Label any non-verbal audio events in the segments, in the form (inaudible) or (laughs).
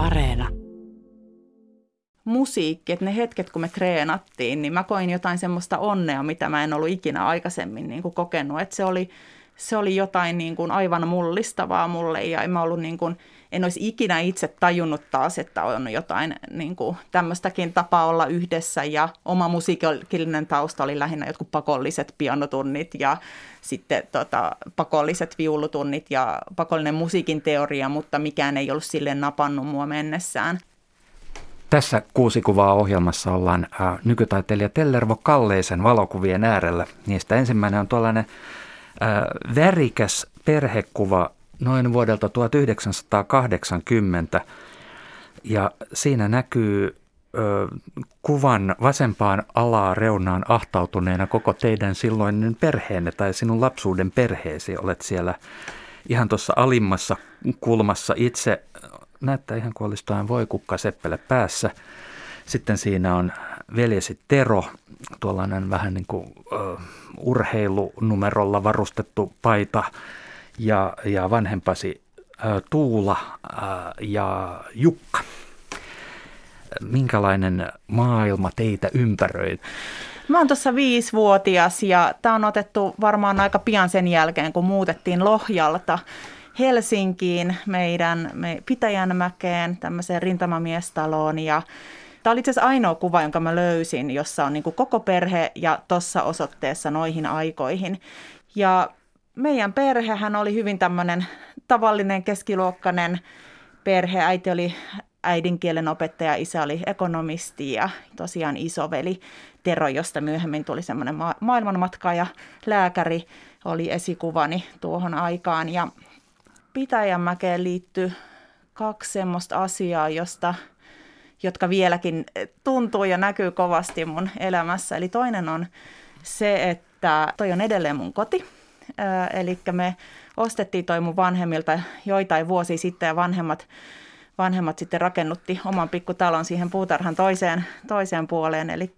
Areena. Musiikki, että ne hetket kun me treenattiin, niin mä koin jotain semmoista onnea, mitä mä en ollut ikinä aikaisemmin niin kuin kokenut. Että se oli, se oli jotain niin kuin aivan mullistavaa mulle ja en mä ollut niin kuin, en olisi ikinä itse tajunnut taas, että on jotain niin kuin tämmöistäkin tapaa olla yhdessä ja oma musiikillinen tausta oli lähinnä jotkut pakolliset pianotunnit ja sitten tota, pakolliset viulutunnit ja pakollinen musiikin teoria, mutta mikään ei ollut silleen napannut mua mennessään. Tässä kuusi kuvaa ohjelmassa ollaan ä, nykytaiteilija Tellervo Kalleisen valokuvien äärellä. Niistä ensimmäinen on tuollainen värikäs perhekuva noin vuodelta 1980 ja siinä näkyy ö, kuvan vasempaan alaa reunaan ahtautuneena koko teidän silloinen perheenne tai sinun lapsuuden perheesi. Olet siellä ihan tuossa alimmassa kulmassa itse, näyttää ihan kuin olisi voikukka seppele päässä. Sitten siinä on veljesi Tero, tuollainen vähän niin kuin urheilunumerolla varustettu paita ja, ja vanhempasi Tuula ja Jukka. Minkälainen maailma teitä ympäröi? Mä oon tuossa viisivuotias ja tämä on otettu varmaan aika pian sen jälkeen, kun muutettiin Lohjalta Helsinkiin meidän me Pitäjänmäkeen, tämmöiseen rintamamiestaloon ja Tämä oli itse asiassa ainoa kuva, jonka mä löysin, jossa on niin koko perhe ja tuossa osoitteessa noihin aikoihin. Ja meidän perhehän oli hyvin tämmöinen tavallinen keskiluokkainen perhe. Äiti oli äidinkielen opettaja, isä oli ekonomisti ja tosiaan isoveli Tero, josta myöhemmin tuli semmoinen ma- maailmanmatka ja lääkäri oli esikuvani tuohon aikaan. Ja Pitäjänmäkeen liittyy kaksi semmoista asiaa, josta, jotka vieläkin tuntuu ja näkyy kovasti mun elämässä. Eli toinen on se, että toi on edelleen mun koti Eli me ostettiin toi mun vanhemmilta joitain vuosia sitten ja vanhemmat, vanhemmat sitten rakennutti oman pikkutalon siihen puutarhan toiseen, toiseen puoleen. Eli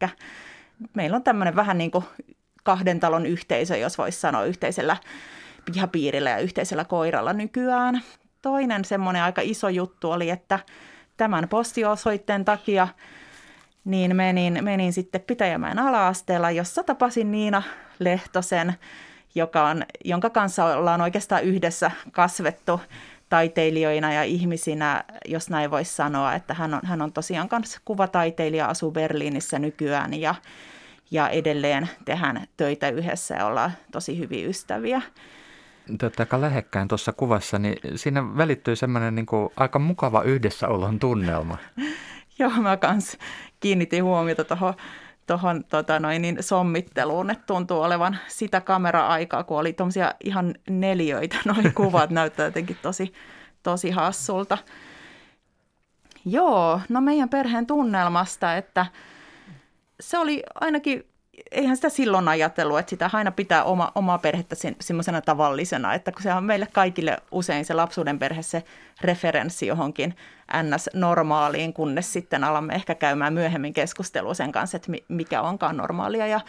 meillä on tämmöinen vähän niin kuin kahden talon yhteisö, jos voisi sanoa yhteisellä pihapiirillä ja yhteisellä koiralla nykyään. Toinen semmoinen aika iso juttu oli, että tämän postiosoitteen takia niin menin, menin sitten Pitäjämäen ala-asteella, jossa tapasin Niina Lehtosen, joka on, jonka kanssa ollaan oikeastaan yhdessä kasvettu taiteilijoina ja ihmisinä, jos näin voisi sanoa, että hän on, hän on tosiaan kanssa kuvataiteilija, asuu Berliinissä nykyään ja, ja edelleen tehdään töitä yhdessä ja ollaan tosi hyviä ystäviä. Tätä aika lähekkäin tuossa kuvassa, niin siinä välittyy semmoinen niin aika mukava yhdessäolon tunnelma. (laughs) Joo, mä kans kiinnitin huomiota tuohon tuohon tota noin, niin sommitteluun, että tuntuu olevan sitä kamera-aikaa, kun oli tuommoisia ihan neljöitä (laughs) noin kuvat, (laughs) näyttää jotenkin tosi, tosi hassulta. Joo, no meidän perheen tunnelmasta, että se oli ainakin eihän sitä silloin ajatellut, että sitä aina pitää oma, omaa perhettä semmoisena tavallisena, että kun se on meille kaikille usein se lapsuuden perhe se referenssi johonkin NS-normaaliin, kunnes sitten alamme ehkä käymään myöhemmin keskustelua sen kanssa, että mikä onkaan normaalia. Ja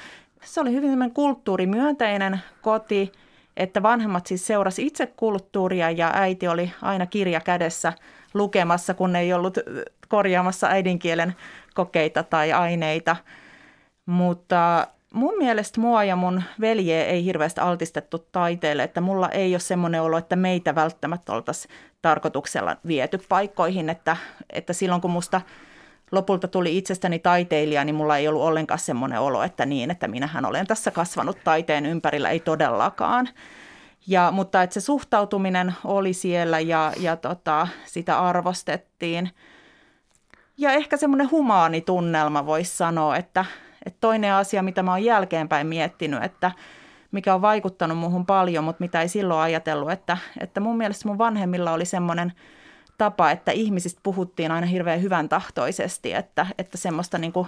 se oli hyvin kulttuurimyönteinen koti, että vanhemmat siis seurasi itse kulttuuria ja äiti oli aina kirja kädessä lukemassa, kun ei ollut korjaamassa äidinkielen kokeita tai aineita – mutta mun mielestä mua ja mun veljeä ei hirveästi altistettu taiteelle, että mulla ei ole semmoinen olo, että meitä välttämättä oltaisiin tarkoituksella viety paikkoihin, että, että silloin kun musta lopulta tuli itsestäni taiteilija, niin mulla ei ollut ollenkaan semmoinen olo, että niin, että minähän olen tässä kasvanut taiteen ympärillä, ei todellakaan. Ja, mutta että se suhtautuminen oli siellä ja, ja tota, sitä arvostettiin. Ja ehkä semmoinen humaani tunnelma voisi sanoa, että, et toinen asia, mitä mä oon jälkeenpäin miettinyt, että mikä on vaikuttanut muuhun paljon, mutta mitä ei silloin ajatellut, että, että mun mielestä mun vanhemmilla oli semmoinen tapa, että ihmisistä puhuttiin aina hirveän hyvän tahtoisesti, että, että semmoista niin kuin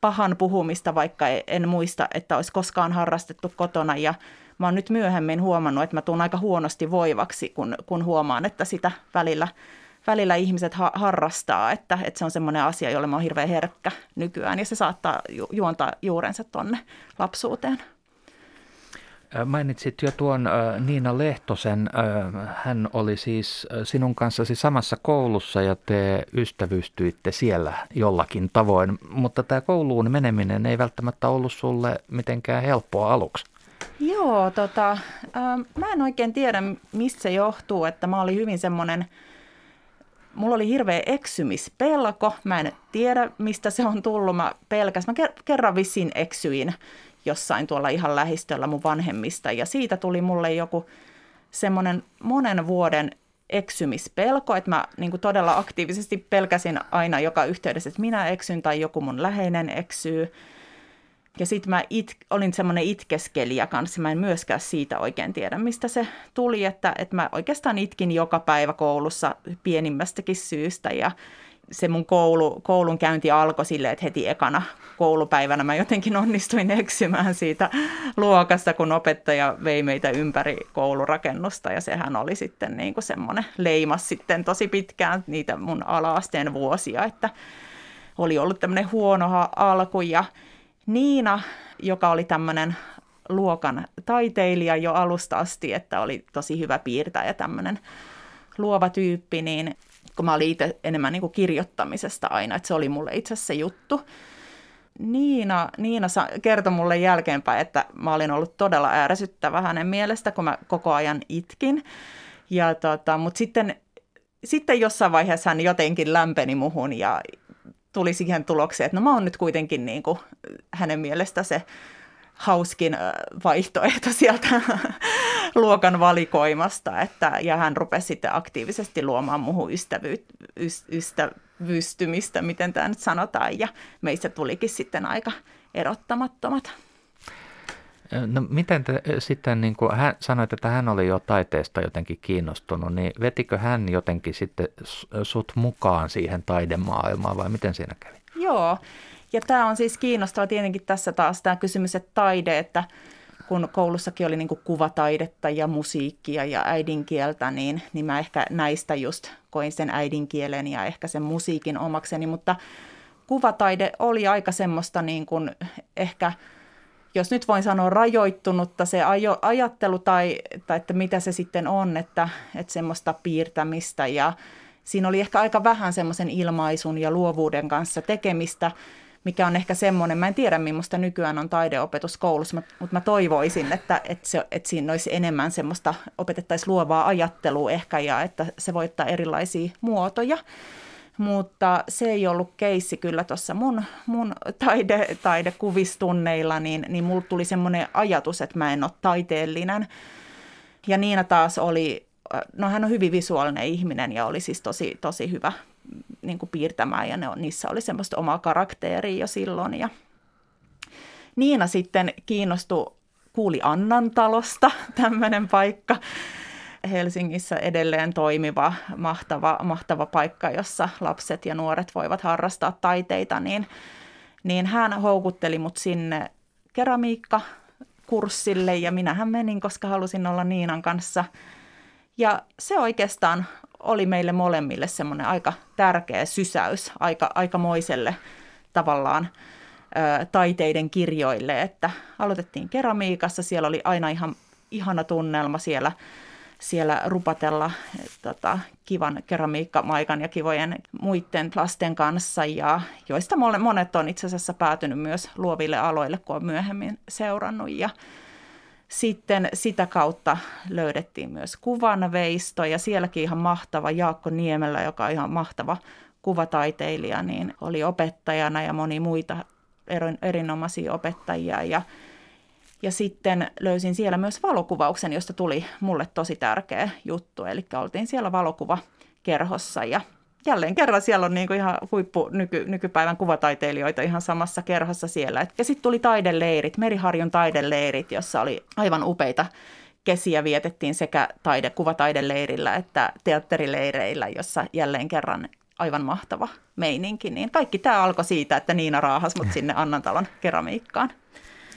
pahan puhumista, vaikka en muista, että olisi koskaan harrastettu kotona. Ja mä oon nyt myöhemmin huomannut, että mä tuun aika huonosti voivaksi, kun, kun huomaan, että sitä välillä – välillä ihmiset ha- harrastaa, että, että se on semmoinen asia, jolle mä oon hirveän herkkä nykyään ja se saattaa ju- juontaa juurensa tonne lapsuuteen. Mainitsit jo tuon Niina Lehtosen. Hän oli siis sinun kanssasi samassa koulussa ja te ystävystyitte siellä jollakin tavoin, mutta tämä kouluun meneminen ei välttämättä ollut sulle mitenkään helppoa aluksi. Joo, tota, mä en oikein tiedä, mistä se johtuu, että mä olin hyvin semmoinen, mulla oli hirveä eksymispelko, mä en tiedä, mistä se on tullut, mä pelkäs, mä kerran vissiin eksyin jossain tuolla ihan lähistöllä mun vanhemmista. Ja siitä tuli mulle joku semmoinen monen vuoden eksymispelko, että mä niin todella aktiivisesti pelkäsin aina joka yhteydessä, että minä eksyn tai joku mun läheinen eksyy. Ja sitten mä it, olin semmoinen itkeskelijä kanssa, mä en myöskään siitä oikein tiedä, mistä se tuli, että, että mä oikeastaan itkin joka päivä koulussa pienimmästäkin syystä. Ja se mun koulu, koulun käynti alkoi silleen, että heti ekana koulupäivänä mä jotenkin onnistuin eksymään siitä luokasta, kun opettaja vei meitä ympäri koulurakennusta. Ja sehän oli sitten niin kuin semmoinen leimas sitten tosi pitkään niitä mun alaasteen vuosia, että oli ollut tämmöinen huono alku. Ja Niina, joka oli tämmöinen luokan taiteilija jo alusta asti, että oli tosi hyvä piirtäjä tämmöinen luova tyyppi, niin kun mä olin itse enemmän niin kuin kirjoittamisesta aina, että se oli mulle itse asiassa se juttu. Niina, Niina kertoi mulle jälkeenpäin, että mä olin ollut todella ärsyttävä hänen mielestä, kun mä koko ajan itkin. Ja tota, Mutta sitten, sitten jossain vaiheessa hän jotenkin lämpeni muhun ja tuli siihen tulokseen, että no mä oon nyt kuitenkin niin kuin hänen mielestä se hauskin vaihtoehto sieltä (laughs) luokan valikoimasta, että, ja hän rupesi sitten aktiivisesti luomaan muuhun ystävy, ystävystymistä, miten tämä nyt sanotaan, ja meistä tulikin sitten aika erottamattomat. No miten te sitten, niin kuin hän sanoit, että hän oli jo taiteesta jotenkin kiinnostunut, niin vetikö hän jotenkin sitten sut mukaan siihen taidemaailmaan vai miten siinä kävi? Joo, ja tämä on siis kiinnostava tietenkin tässä taas tämä kysymys, että taide, että kun koulussakin oli niin kuvataidetta ja musiikkia ja äidinkieltä, niin, niin mä ehkä näistä just koin sen äidinkielen ja ehkä sen musiikin omakseni, mutta kuvataide oli aika semmoista niin kuin ehkä, jos nyt voin sanoa rajoittunutta se ajo, ajattelu tai, tai että mitä se sitten on, että, että semmoista piirtämistä ja siinä oli ehkä aika vähän semmoisen ilmaisun ja luovuuden kanssa tekemistä – mikä on ehkä semmoinen, mä en tiedä millaista nykyään on taideopetus koulussa, mutta mä toivoisin, että, että, se, että siinä olisi enemmän semmoista, opetettaisiin luovaa ajattelua ehkä ja että se voittaa erilaisia muotoja. Mutta se ei ollut keissi kyllä tuossa mun, mun taide, taidekuvistunneilla, niin, niin mulla tuli semmoinen ajatus, että mä en ole taiteellinen. Ja Niina taas oli, no hän on hyvin visuaalinen ihminen ja oli siis tosi, tosi hyvä niin kuin piirtämään ja ne niissä oli semmoista omaa karakteria jo silloin. Ja Niina sitten kiinnostui, kuuli Annan talosta (laughs) tämmöinen paikka. Helsingissä edelleen toimiva, mahtava, mahtava paikka, jossa lapset ja nuoret voivat harrastaa taiteita, niin, niin hän houkutteli mut sinne keramiikkakurssille ja minähän menin, koska halusin olla Niinan kanssa. Ja se oikeastaan oli meille molemmille semmoinen aika tärkeä sysäys aika, aikamoiselle tavallaan ö, taiteiden kirjoille, että aloitettiin keramiikassa, siellä oli aina ihan ihana tunnelma siellä, siellä rupatella tota, kivan keramiikkamaikan ja kivojen muiden lasten kanssa, ja joista monet on itse asiassa päätynyt myös luoville aloille, kun on myöhemmin seurannut. Ja sitten sitä kautta löydettiin myös kuvanveisto ja sielläkin ihan mahtava Jaakko Niemelä, joka on ihan mahtava kuvataiteilija, niin oli opettajana ja moni muita erinomaisia opettajia. Ja, ja sitten löysin siellä myös valokuvauksen, josta tuli mulle tosi tärkeä juttu. Eli oltiin siellä valokuvakerhossa ja jälleen kerran siellä on niin kuin ihan huippu nyky, nykypäivän kuvataiteilijoita ihan samassa kerhossa siellä. Ja sitten tuli taideleirit, Meriharjun taideleirit, jossa oli aivan upeita kesiä vietettiin sekä taide, kuvataideleirillä että teatterileireillä, jossa jälleen kerran aivan mahtava meininki. Niin kaikki tämä alkoi siitä, että Niina raahas mut sinne Annantalon keramiikkaan.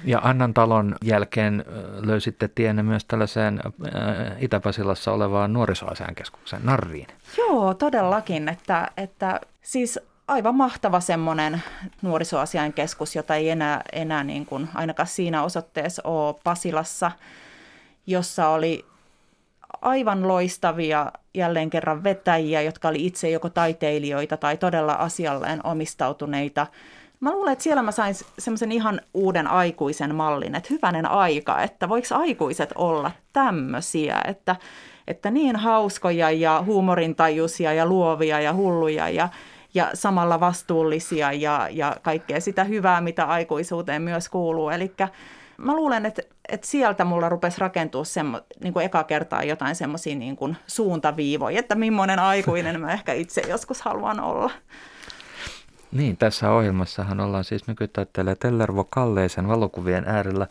Ja Annan talon jälkeen löysitte tienne myös tällaiseen Itä-Pasilassa olevaan nuorisoasiankeskukseen, Narriin. Joo, todellakin. Että, että siis aivan mahtava semmoinen nuorisoasiain keskus, jota ei enää, enää niin kuin, ainakaan siinä osoitteessa ole Pasilassa, jossa oli aivan loistavia jälleen kerran vetäjiä, jotka oli itse joko taiteilijoita tai todella asialleen omistautuneita. Mä luulen, että siellä mä sain semmoisen ihan uuden aikuisen mallin, että hyvänen aika, että voiko aikuiset olla tämmöisiä, että, että niin hauskoja ja huumorintajuisia ja luovia ja hulluja ja, ja samalla vastuullisia ja, ja kaikkea sitä hyvää, mitä aikuisuuteen myös kuuluu. Eli mä luulen, että, että sieltä mulla rupesi rakentua semmo, niin kuin eka kertaa jotain semmoisia niin suuntaviivoja, että millainen aikuinen mä ehkä itse joskus haluan olla. Niin, tässä ohjelmassahan ollaan siis nykytaiteilija Tellervo Kalleisen valokuvien äärellä.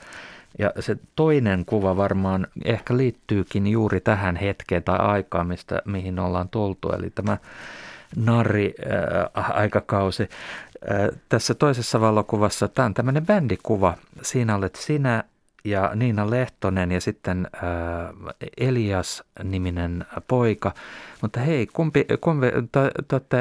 Ja se toinen kuva varmaan ehkä liittyykin juuri tähän hetkeen tai aikaan, mistä, mihin ollaan tultu. Eli tämä narri-aikakausi. Äh, äh, tässä toisessa valokuvassa, tämä on tämmöinen bändikuva. Siinä olet sinä ja Niina Lehtonen ja sitten äh, Elias-niminen poika. Mutta hei, kumpi, kumpi, to, to, to,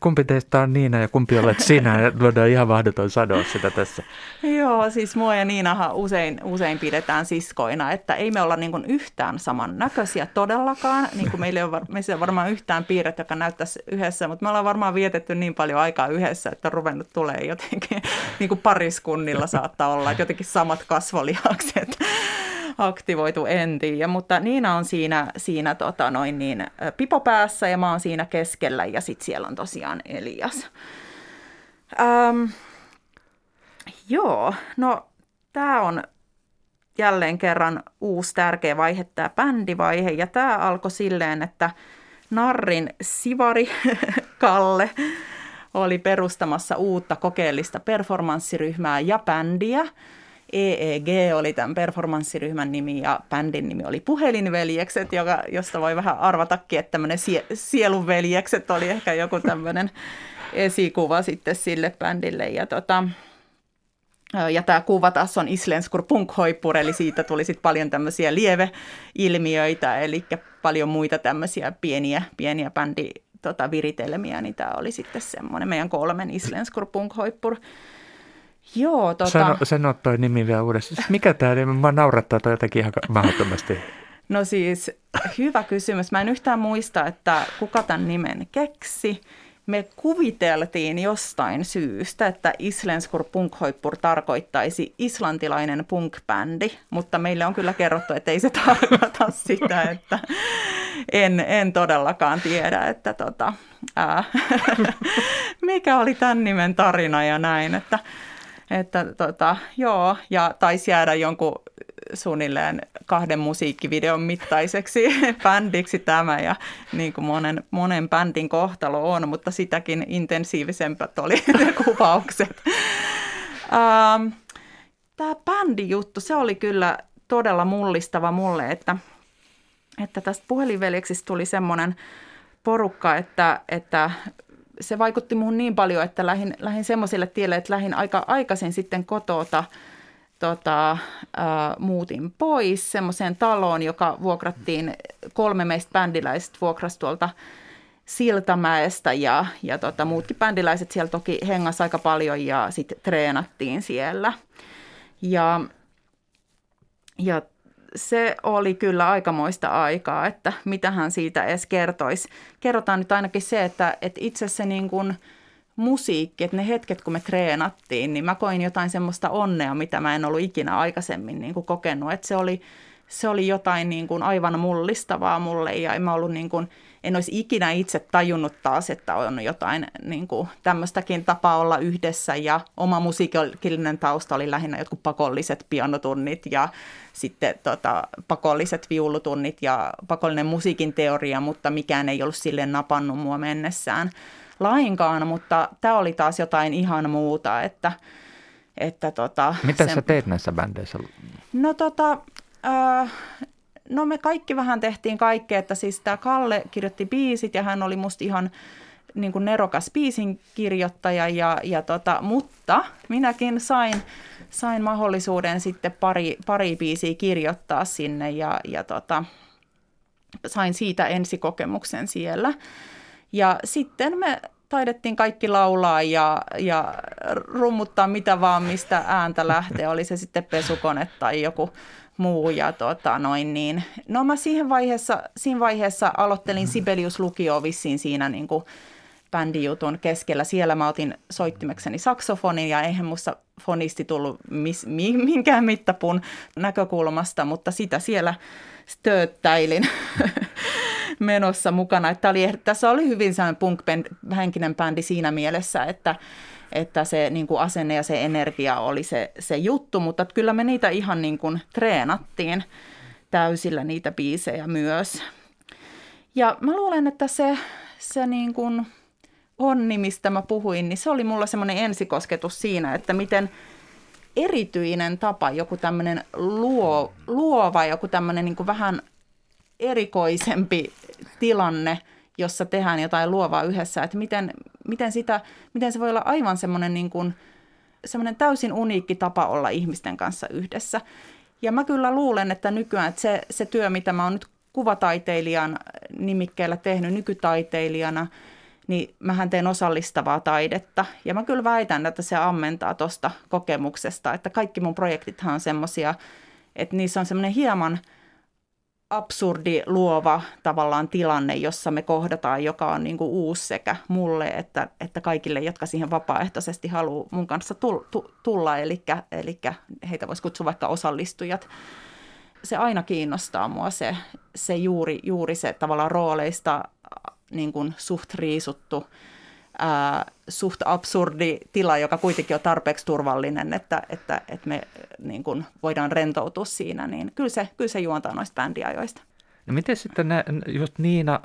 kumpi teistä on Niina ja kumpi olet sinä? (laughs) Voidaan ihan mahdoton sanoa sitä tässä. Joo, siis mua ja Niinahan usein, usein pidetään siskoina, että ei me olla niin yhtään samannäköisiä todellakaan. Niin kuin (laughs) meillä ei ole, ei varmaan yhtään piirrettä, joka näyttäisi yhdessä, mutta me ollaan varmaan vietetty niin paljon aikaa yhdessä, että on ruvennut tulee jotenkin, (laughs) niin kuin pariskunnilla saattaa olla, että jotenkin samat kasvolihakset aktivoitu en tiedä, mutta Niina on siinä, siinä tota noin niin, pipopäässä ja mä oon siinä keskellä ja sitten siellä on tosiaan Elias. Ähm, joo, no tämä on jälleen kerran uusi tärkeä vaihe, tämä bändivaihe. Ja tämä alkoi silleen, että Narrin Sivari (laughs) Kalle oli perustamassa uutta kokeellista performanssiryhmää ja bändiä – EEG oli tämän performanssiryhmän nimi ja bändin nimi oli Puhelinveljekset, joka, josta voi vähän arvatakin, että tämmöinen sie, Sielunveljekset oli ehkä joku tämmöinen (laughs) esikuva sitten sille bändille. Ja, tota, ja tämä kuva taas on Islenskur Punkhoipur, eli siitä tuli sitten paljon tämmöisiä lieveilmiöitä, eli paljon muita tämmöisiä pieniä, pieniä bändi tota, viritelmiä, niin tämä oli sitten semmoinen meidän kolmen Islenskur Punkhoipur Joo, tota... Sano, sano toi nimi vielä uudestaan. Siis mikä tämä nimi? Mä naurattaa toi jotenkin ihan mahdottomasti. No siis, hyvä kysymys. Mä en yhtään muista, että kuka tämän nimen keksi. Me kuviteltiin jostain syystä, että Islenskur Punkhoippur tarkoittaisi islantilainen punk-bändi, mutta meille on kyllä kerrottu, että ei se tarkoita (laughs) sitä, että en, en todellakaan tiedä, että tota, ää, (laughs) mikä oli tämän nimen tarina ja näin, että että tota, joo, ja taisi jäädä jonkun suunnilleen kahden musiikkivideon mittaiseksi (laughs) bändiksi tämä ja niin kuin monen, monen bändin kohtalo on, mutta sitäkin intensiivisempät oli (laughs) ne kuvaukset. Ähm, tämä bändijuttu, se oli kyllä todella mullistava mulle, että, että tästä puhelinveljeksistä tuli semmoinen porukka, että, että se vaikutti muuhun niin paljon, että lähin, lähin semmoisille tielle, että lähin aika aikaisin sitten kotota tota, äh, muutin pois semmoiseen taloon, joka vuokrattiin, kolme meistä bändiläistä vuokras tuolta Siltamäestä ja, ja tota, muutkin bändiläiset siellä toki hengas aika paljon ja sitten treenattiin siellä. Ja, ja se oli kyllä aikamoista aikaa, että mitä hän siitä edes kertoisi. Kerrotaan nyt ainakin se, että, että itse se niin kuin musiikki, että ne hetket kun me treenattiin, niin mä koin jotain semmoista onnea, mitä mä en ollut ikinä aikaisemmin niin kuin kokenut. Että se oli, se oli jotain niin kuin aivan mullistavaa mulle ja en mä ollut niin kuin – en olisi ikinä itse tajunnut taas, että on jotain niin kuin, tämmöistäkin tapaa olla yhdessä ja oma musiikillinen tausta oli lähinnä jotkut pakolliset pianotunnit ja sitten tota, pakolliset viulutunnit ja pakollinen musiikin teoria, mutta mikään ei ollut sille napannut mua mennessään lainkaan, mutta tämä oli taas jotain ihan muuta, että että tota, Mitä se, sä teet näissä bändeissä? No tota, äh, no me kaikki vähän tehtiin kaikkea, että siis tämä Kalle kirjoitti biisit ja hän oli musta ihan niin kuin nerokas biisin kirjoittaja, ja, ja tota, mutta minäkin sain, sain mahdollisuuden sitten pari, pari biisiä kirjoittaa sinne ja, ja tota, sain siitä ensikokemuksen siellä. Ja sitten me taidettiin kaikki laulaa ja, ja rummuttaa mitä vaan, mistä ääntä lähtee, oli se sitten pesukone tai joku muu. Ja tota, noin niin. No mä siihen vaiheessa, siinä vaiheessa aloittelin Sibelius lukio vissiin siinä niin kuin bändijutun keskellä. Siellä mä otin soittimekseni saksofonin ja eihän musta fonisti tullut mis, minkään mittapuun näkökulmasta, mutta sitä siellä stööttäilin (laughs) menossa mukana. Että oli, tässä oli hyvin sellainen punk-henkinen bändi siinä mielessä, että, että se niin kuin asenne ja se energia oli se, se juttu, mutta kyllä me niitä ihan niin kuin treenattiin täysillä niitä biisejä myös. Ja mä luulen, että se, se niin kuin onni, mistä mä puhuin, niin se oli mulla semmoinen ensikosketus siinä, että miten erityinen tapa, joku tämmöinen luo, luova, joku tämmöinen niin vähän erikoisempi tilanne, jossa tehdään jotain luovaa yhdessä, että miten, miten, sitä, miten se voi olla aivan semmoinen, niin kuin, semmoinen täysin uniikki tapa olla ihmisten kanssa yhdessä. Ja mä kyllä luulen, että nykyään että se, se työ, mitä mä oon nyt kuvataiteilijan nimikkeellä tehnyt nykytaiteilijana, niin mähän teen osallistavaa taidetta. Ja mä kyllä väitän, että se ammentaa tuosta kokemuksesta, että kaikki mun projektithan on semmoisia, että niissä on semmoinen hieman – absurdi luova tavallaan tilanne, jossa me kohdataan, joka on niin kuin uusi sekä mulle että, että kaikille, jotka siihen vapaaehtoisesti haluaa mun kanssa tulla, eli, eli heitä voisi kutsua vaikka osallistujat. Se aina kiinnostaa mua se, se juuri, juuri se tavallaan rooleista niin kuin suht riisuttu ää, suht absurdi tila, joka kuitenkin on tarpeeksi turvallinen, että, että, että me niin kuin voidaan rentoutua siinä, niin kyllä se, kyllä se juontaa noista bändiajoista. No miten sitten ne, just Niina,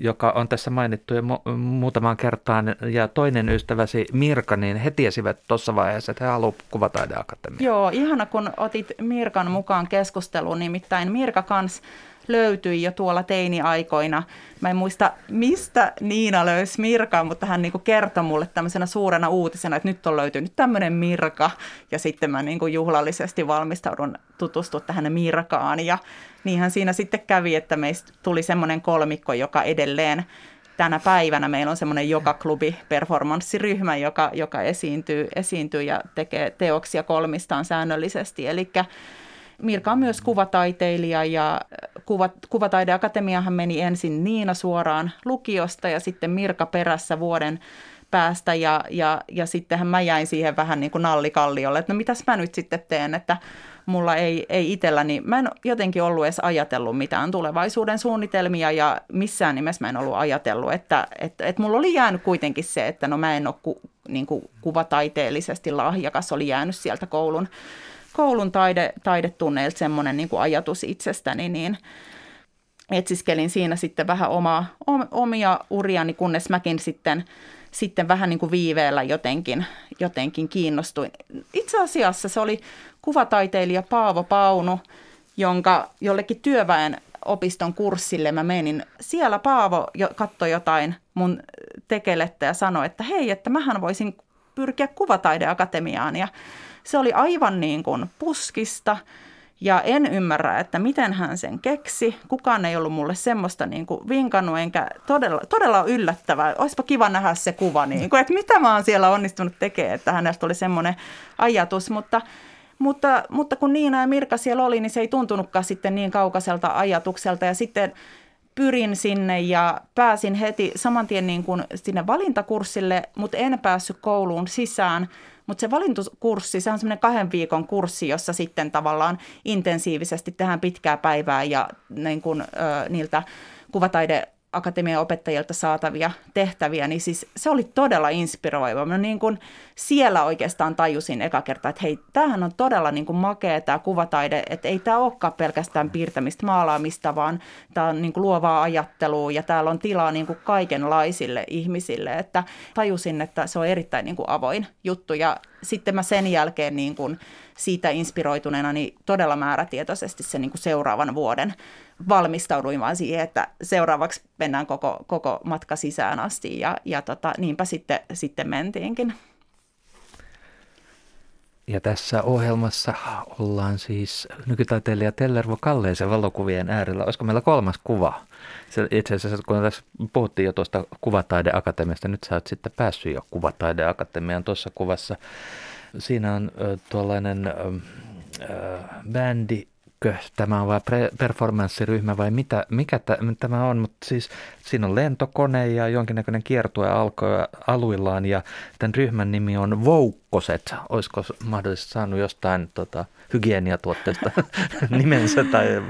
joka on tässä mainittu jo mu- muutamaan kertaan, ja toinen ystäväsi Mirka, niin he tiesivät tuossa vaiheessa, että he haluavat kuvataideakatemiaa. Joo, ihana kun otit Mirkan mukaan keskusteluun, nimittäin Mirka kans löytyi jo tuolla teiniaikoina. Mä en muista, mistä Niina löysi Mirkan, mutta hän niinku kertoi mulle tämmöisenä suurena uutisena, että nyt on löytynyt tämmöinen Mirka. Ja sitten mä niinku juhlallisesti valmistaudun tutustua tähän Mirkaan. Ja niinhän siinä sitten kävi, että meistä tuli semmoinen kolmikko, joka edelleen tänä päivänä meillä on semmoinen joka klubi performanssiryhmä, joka, joka esiintyy, esiintyy ja tekee teoksia kolmistaan säännöllisesti. Eli Mirka on myös kuvataiteilija ja kuva, Kuvataideakatemiahan meni ensin Niina suoraan lukiosta ja sitten Mirka perässä vuoden päästä ja, ja, ja sittenhän mä jäin siihen vähän niin kuin nallikalliolle, että no mitäs mä nyt sitten teen, että mulla ei, ei itselläni, mä en jotenkin ollut edes ajatellut mitään tulevaisuuden suunnitelmia ja missään nimessä mä en ollut ajatellut, että, että, että mulla oli jäänyt kuitenkin se, että no mä en ole ku, niin kuin kuvataiteellisesti lahjakas, oli jäänyt sieltä koulun koulun taide, taidetunneilta semmoinen niin ajatus itsestäni, niin etsiskelin siinä sitten vähän omaa, omia uriani, kunnes mäkin sitten, sitten vähän niin kuin viiveellä jotenkin, jotenkin kiinnostuin. Itse asiassa se oli kuvataiteilija Paavo Paunu, jonka jollekin työväen opiston kurssille mä menin. Siellä Paavo jo, katsoi jotain mun tekelettä ja sanoi, että hei, että mähän voisin pyrkiä kuvataideakatemiaan. Ja se oli aivan niin kuin puskista ja en ymmärrä, että miten hän sen keksi. Kukaan ei ollut mulle semmoista niin kuin vinkannut, enkä todella, todella yllättävää. Olisipa kiva nähdä se kuva, niin kuin, että mitä mä oon siellä onnistunut tekemään, että hänestä oli semmoinen ajatus, mutta mutta, mutta kun Niina ja Mirka siellä oli, niin se ei tuntunutkaan sitten niin kaukaiselta ajatukselta. Ja sitten pyrin sinne ja pääsin heti saman tien niin kuin sinne valintakurssille, mutta en päässyt kouluun sisään. Mutta se valintokurssi, se on semmoinen kahden viikon kurssi, jossa sitten tavallaan intensiivisesti tehdään pitkää päivää ja niin kuin, ö, niiltä kuvataide akatemian opettajilta saatavia tehtäviä, niin siis se oli todella inspiroiva. Mä niin kuin siellä oikeastaan tajusin eka kertaa, että hei, tämähän on todella niin kuin makea tämä kuvataide, että ei tämä olekaan pelkästään piirtämistä, maalaamista, vaan tämä on niin kuin luovaa ajattelua ja täällä on tilaa niin kuin kaikenlaisille ihmisille, että tajusin, että se on erittäin niin kuin avoin juttu ja sitten mä sen jälkeen niin kuin siitä inspiroituneena niin todella määrätietoisesti sen niin kuin seuraavan vuoden valmistauduin vaan siihen, että seuraavaksi mennään koko, koko matka sisään asti ja, ja tota, niinpä sitten, sitten mentiinkin. Ja tässä ohjelmassa ollaan siis nykytaiteilija Tellervo Kalleisen valokuvien äärellä. Olisiko meillä kolmas kuva? Se, itse asiassa kun tässä puhuttiin jo tuosta kuvataideakatemiasta, nyt sä oot sitten päässyt jo kuvataideakatemiaan tuossa kuvassa. Siinä on ö, tuollainen bändi, tämä on vain performanssiryhmä vai mitä, mikä tämä on, mutta siis siinä on lentokone ja jonkinnäköinen kiertue alkoi aluillaan ja tämän ryhmän nimi on Voukkoset. Olisiko mahdollisesti saanut jostain tota, hygieniatuotteesta (laughs) nimensä tai...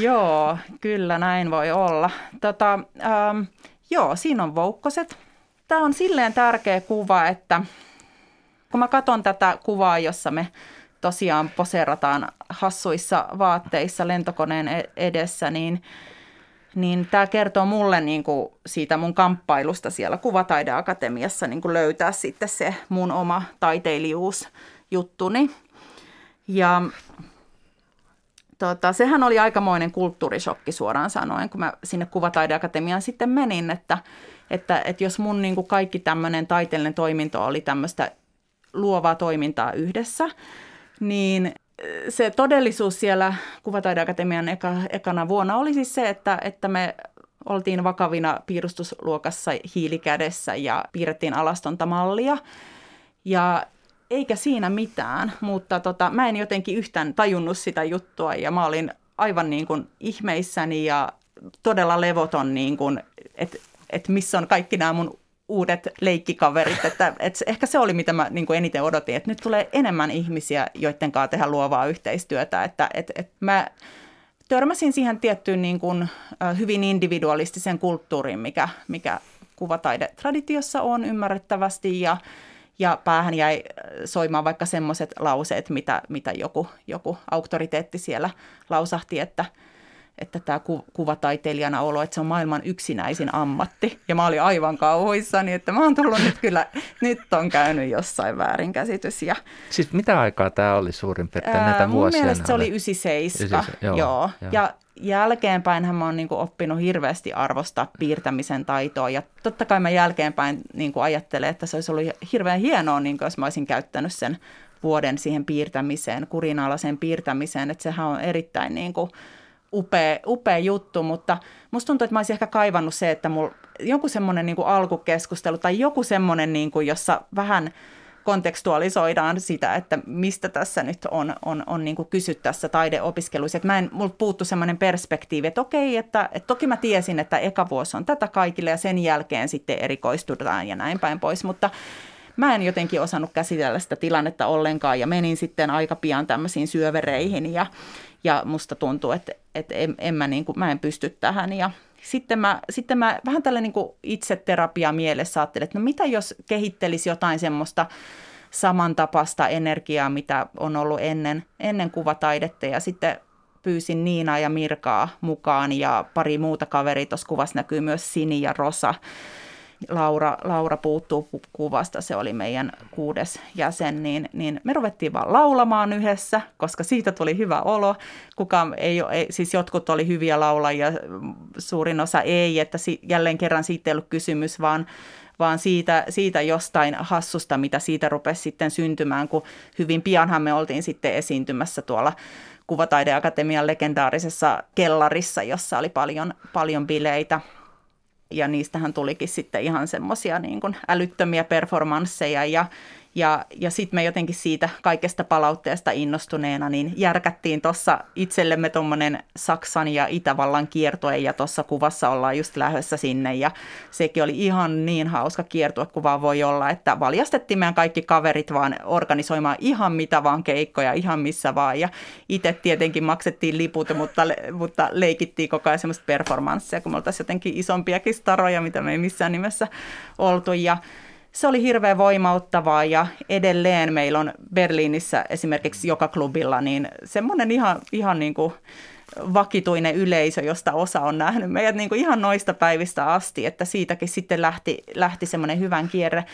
Joo, kyllä näin voi olla. Tota, ähm, joo, siinä on Voukkoset. Tämä on silleen tärkeä kuva, että kun mä katson tätä kuvaa, jossa me tosiaan poseerataan hassuissa vaatteissa lentokoneen e- edessä, niin, niin tämä kertoo mulle niin kuin siitä mun kamppailusta siellä Kuvataideakatemiassa niin kuin löytää sitten se mun oma taiteilijuusjuttuni. Ja tota, sehän oli aikamoinen kulttuurishokki suoraan sanoen, kun mä sinne Kuvataideakatemiaan sitten menin, että, että, että jos mun niin kuin kaikki tämmöinen taiteellinen toiminto oli tämmöistä luovaa toimintaa yhdessä, niin se todellisuus siellä Kuvataideakatemian eka, ekana vuonna oli siis se, että, että me oltiin vakavina piirustusluokassa hiilikädessä ja piirrettiin alastonta mallia. Ja eikä siinä mitään, mutta tota, mä en jotenkin yhtään tajunnut sitä juttua ja mä olin aivan niin kuin ihmeissäni ja todella levoton, niin kuin, että et missä on kaikki nämä mun uudet leikkikaverit. Että, että ehkä se oli, mitä mä niin kuin eniten odotin, että nyt tulee enemmän ihmisiä, joiden kanssa tehdä luovaa yhteistyötä. Että, että, että mä törmäsin siihen tiettyyn niin kuin, hyvin individualistisen kulttuuriin, mikä, mikä kuvataidetraditiossa on ymmärrettävästi ja, ja päähän jäi soimaan vaikka semmoiset lauseet, mitä, mitä joku, joku auktoriteetti siellä lausahti, että – että tämä ku, kuvataiteilijana olo, että se on maailman yksinäisin ammatti. Ja mä olin aivan kauhuissani, että mä oon tullut nyt kyllä, nyt on käynyt jossain väärinkäsitys. Ja, siis mitä aikaa tämä oli suurin piirtein näitä vuosia? Mun mielestä se oli 97, 97 joo, joo. joo. Ja jälkeenpäin mä oon niin kuin oppinut hirveästi arvostaa piirtämisen taitoa. Ja totta kai mä jälkeenpäin niin kuin ajattelen, että se olisi ollut hirveän hienoa, niin kuin jos mä olisin käyttänyt sen vuoden siihen piirtämiseen, kurinalaiseen piirtämiseen. Että sehän on erittäin niin kuin, upea, upea juttu, mutta musta tuntuu, että mä olisin ehkä kaivannut se, että mulla joku semmoinen niin alkukeskustelu tai joku semmoinen, niin kuin, jossa vähän kontekstualisoidaan sitä, että mistä tässä nyt on, on, on niin kuin kysyt tässä taideopiskeluissa. Että mä en, mulla puuttu semmoinen perspektiivi, että okei, että, että toki mä tiesin, että eka vuosi on tätä kaikille ja sen jälkeen sitten erikoistutaan ja näin päin pois, mutta mä en jotenkin osannut käsitellä sitä tilannetta ollenkaan ja menin sitten aika pian tämmöisiin syövereihin ja, ja musta tuntuu, että, että en, en mä, niin kuin, mä en pysty tähän ja sitten mä, sitten mä vähän tällä niin itseterapia mielessä ajattelin, että no mitä jos kehittelisi jotain semmoista samantapaista energiaa, mitä on ollut ennen, ennen kuvataidetta ja sitten pyysin Niina ja Mirkaa mukaan ja pari muuta kaveria. Tuossa kuvassa näkyy myös Sini ja Rosa. Laura, Laura puuttuu kuvasta, se oli meidän kuudes jäsen, niin, niin me ruvettiin vaan laulamaan yhdessä, koska siitä tuli hyvä olo. Kukaan ei, ei siis jotkut oli hyviä laulajia, suurin osa ei, että si, jälleen kerran siitä ei ollut kysymys, vaan vaan siitä, siitä jostain hassusta, mitä siitä rupesi sitten syntymään, kun hyvin pianhan me oltiin sitten esiintymässä tuolla Kuvataideakatemian legendaarisessa kellarissa, jossa oli paljon, paljon bileitä – ja niistähän tulikin sitten ihan semmoisia niin älyttömiä performansseja ja ja, ja sitten me jotenkin siitä kaikesta palautteesta innostuneena niin järkättiin tuossa itsellemme tuommoinen Saksan ja Itävallan kiertue ja tuossa kuvassa ollaan just lähdössä sinne. Ja sekin oli ihan niin hauska kiertue kuin vaan voi olla, että valjastettiin meidän kaikki kaverit vaan organisoimaan ihan mitä vaan keikkoja, ihan missä vaan. Ja itse tietenkin maksettiin liput, mutta, mutta leikittiin koko ajan semmoista performanssia, kun me oltaisiin jotenkin isompiakin staroja, mitä me ei missään nimessä oltu. Ja se oli hirveän voimauttavaa ja edelleen meillä on Berliinissä esimerkiksi joka klubilla niin semmoinen ihan, ihan niin kuin vakituinen yleisö, josta osa on nähnyt meidät niin kuin ihan noista päivistä asti, että siitäkin sitten lähti, lähti semmoinen hyvän kierre.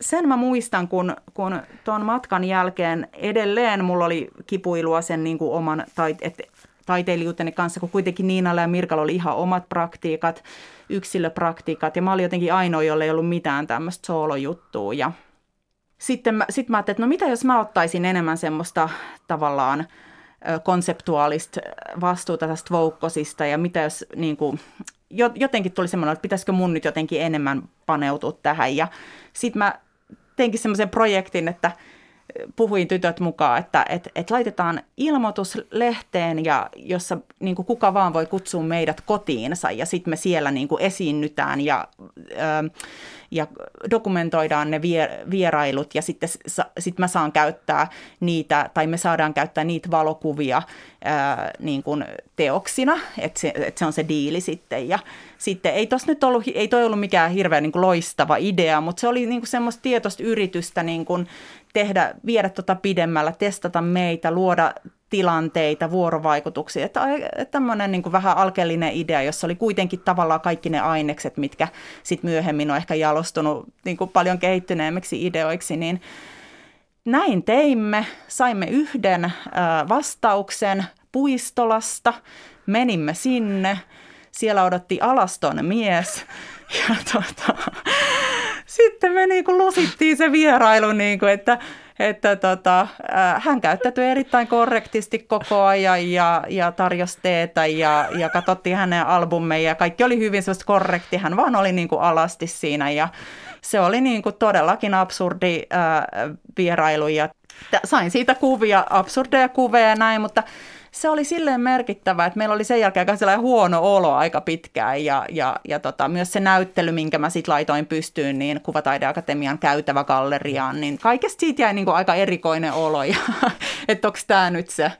Sen mä muistan, kun, kun tuon matkan jälkeen edelleen mulla oli kipuilua sen niin kuin oman, tai, että taiteilijuuteni kanssa, kun kuitenkin Niinalla ja Mirkalla oli ihan omat praktiikat, yksilöpraktiikat, ja mä olin jotenkin ainoa, jolla ei ollut mitään tämmöistä soolojuttua, ja sitten mä, sit mä ajattelin, että no mitä jos mä ottaisin enemmän semmoista tavallaan konseptuaalista vastuuta tästä voukkosista? Ja mitä jos niin kuin, jotenkin tuli semmoinen, että pitäisikö mun nyt jotenkin enemmän paneutua tähän. Ja sitten mä teinkin semmoisen projektin, että puhuin tytöt mukaan, että et, et laitetaan ilmoitus lehteen, ja jossa niin kuin kuka vaan voi kutsua meidät kotiinsa, ja sitten me siellä niin kuin esiinnytään, ja, ö, ja dokumentoidaan ne vierailut, ja sitten sit mä saan käyttää niitä, tai me saadaan käyttää niitä valokuvia ää, niin kuin teoksina, että se, et se on se diili sitten. Ja sitten ei tos nyt ollut, ei toi ollut mikään hirveän niin kuin loistava idea, mutta se oli niin kuin semmoista tietoista yritystä niin kuin tehdä, viedä tuota pidemmällä, testata meitä, luoda tilanteita, vuorovaikutuksia. Että, tämmöinen niin vähän alkeellinen idea, jossa oli kuitenkin tavallaan kaikki ne ainekset, mitkä sitten myöhemmin on ehkä jalostunut niin kuin paljon kehittyneemmiksi ideoiksi, niin näin teimme. Saimme yhden vastauksen Puistolasta, menimme sinne. Siellä odotti alaston mies (laughs) ja tuota, sitten me niin kuin lusittiin se vierailu, niin kuin, että, että tota, äh, hän käyttäytyi erittäin korrektisti koko ajan ja, ja tarjosi teetä ja, ja katsottiin hänen albumeja ja kaikki oli hyvin sellaista korrekti. Hän vaan oli niin kuin alasti siinä ja se oli niin kuin todellakin absurdi äh, vierailu ja sain siitä kuvia, absurdeja kuvia ja näin, mutta se oli silleen merkittävä, että meillä oli sen jälkeen aika huono olo aika pitkään ja, ja, ja tota, myös se näyttely, minkä mä sitten laitoin pystyyn, niin Kuvataideakatemian käytävä galleriaan, niin kaikesta siitä jäi niin kuin aika erikoinen olo ja (laughs) että onko tämä nyt se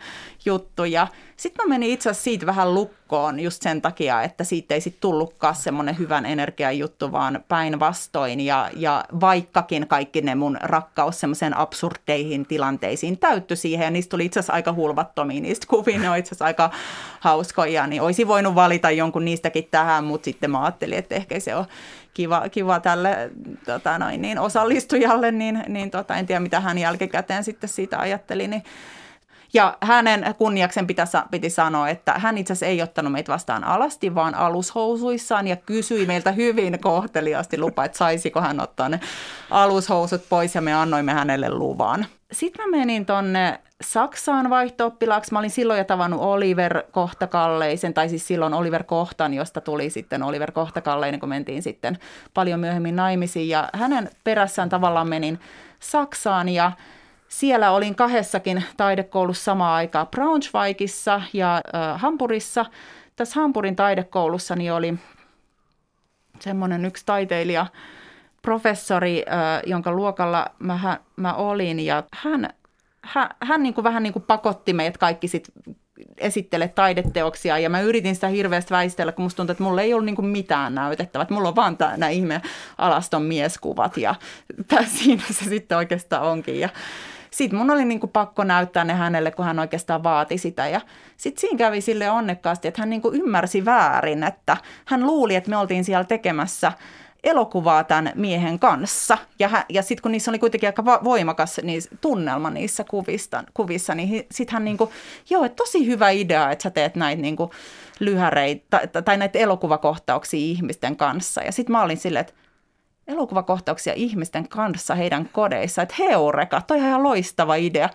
juttu. Ja sitten mä menin itse asiassa siitä vähän lukkoon just sen takia, että siitä ei sitten tullutkaan semmoinen hyvän energian juttu, vaan päinvastoin. Ja, ja vaikkakin kaikki ne mun rakkaus semmoiseen absurdeihin tilanteisiin täyttyi siihen, ja niistä tuli itse asiassa aika hulvattomia niistä kuvia, ne on itse asiassa aika hauskoja, niin olisi voinut valita jonkun niistäkin tähän, mutta sitten mä ajattelin, että ehkä se on kiva, kiva tälle tota noin, niin osallistujalle, niin, niin tota, en tiedä mitä hän jälkikäteen sitten siitä ajatteli, niin ja hänen kunniaksen piti, piti sanoa, että hän itse asiassa ei ottanut meitä vastaan alasti, vaan alushousuissaan ja kysyi meiltä hyvin kohteliaasti lupa, että saisiko hän ottaa ne alushousut pois ja me annoimme hänelle luvan. Sitten mä menin tonne Saksaan vaihto Mä olin silloin jo tavannut Oliver Kohtakalleisen, tai siis silloin Oliver Kohtan, josta tuli sitten Oliver Kohtakalleinen, kun mentiin sitten paljon myöhemmin naimisiin. Ja hänen perässään tavallaan menin Saksaan ja siellä olin kahdessakin taidekoulussa samaan aikaan. Braunschweigissa ja äh, Hampurissa. Tässä Hampurin taidekoulussa niin oli semmoinen yksi taiteilija, professori, äh, jonka luokalla mä, mä olin. Ja hän, hän, hän niin kuin vähän niin kuin pakotti meidät kaikki sit esittele taideteoksia. Ja mä yritin sitä hirveästi väistellä, kun musta tuntui, että mulla ei ollut niin mitään näytettävää, mulla on vaan nämä ihme alaston mieskuvat ja siinä se sitten oikeastaan onkin. Ja sitten mun oli niin kuin pakko näyttää ne hänelle, kun hän oikeastaan vaati sitä. Ja sitten siinä kävi sille onnekkaasti, että hän niin kuin ymmärsi väärin, että hän luuli, että me oltiin siellä tekemässä elokuvaa tämän miehen kanssa. Ja, ja sitten kun niissä oli kuitenkin aika voimakas niin, tunnelma niissä kuvista, kuvissa, niin sitten hän niin kuin, joo, että tosi hyvä idea, että sä teet näitä niin kuin lyhäreitä tai, tai näitä elokuvakohtauksia ihmisten kanssa. Ja sitten mä olin silleen, että elokuvakohtauksia ihmisten kanssa heidän kodeissa. Että heureka, toi on ihan loistava idea.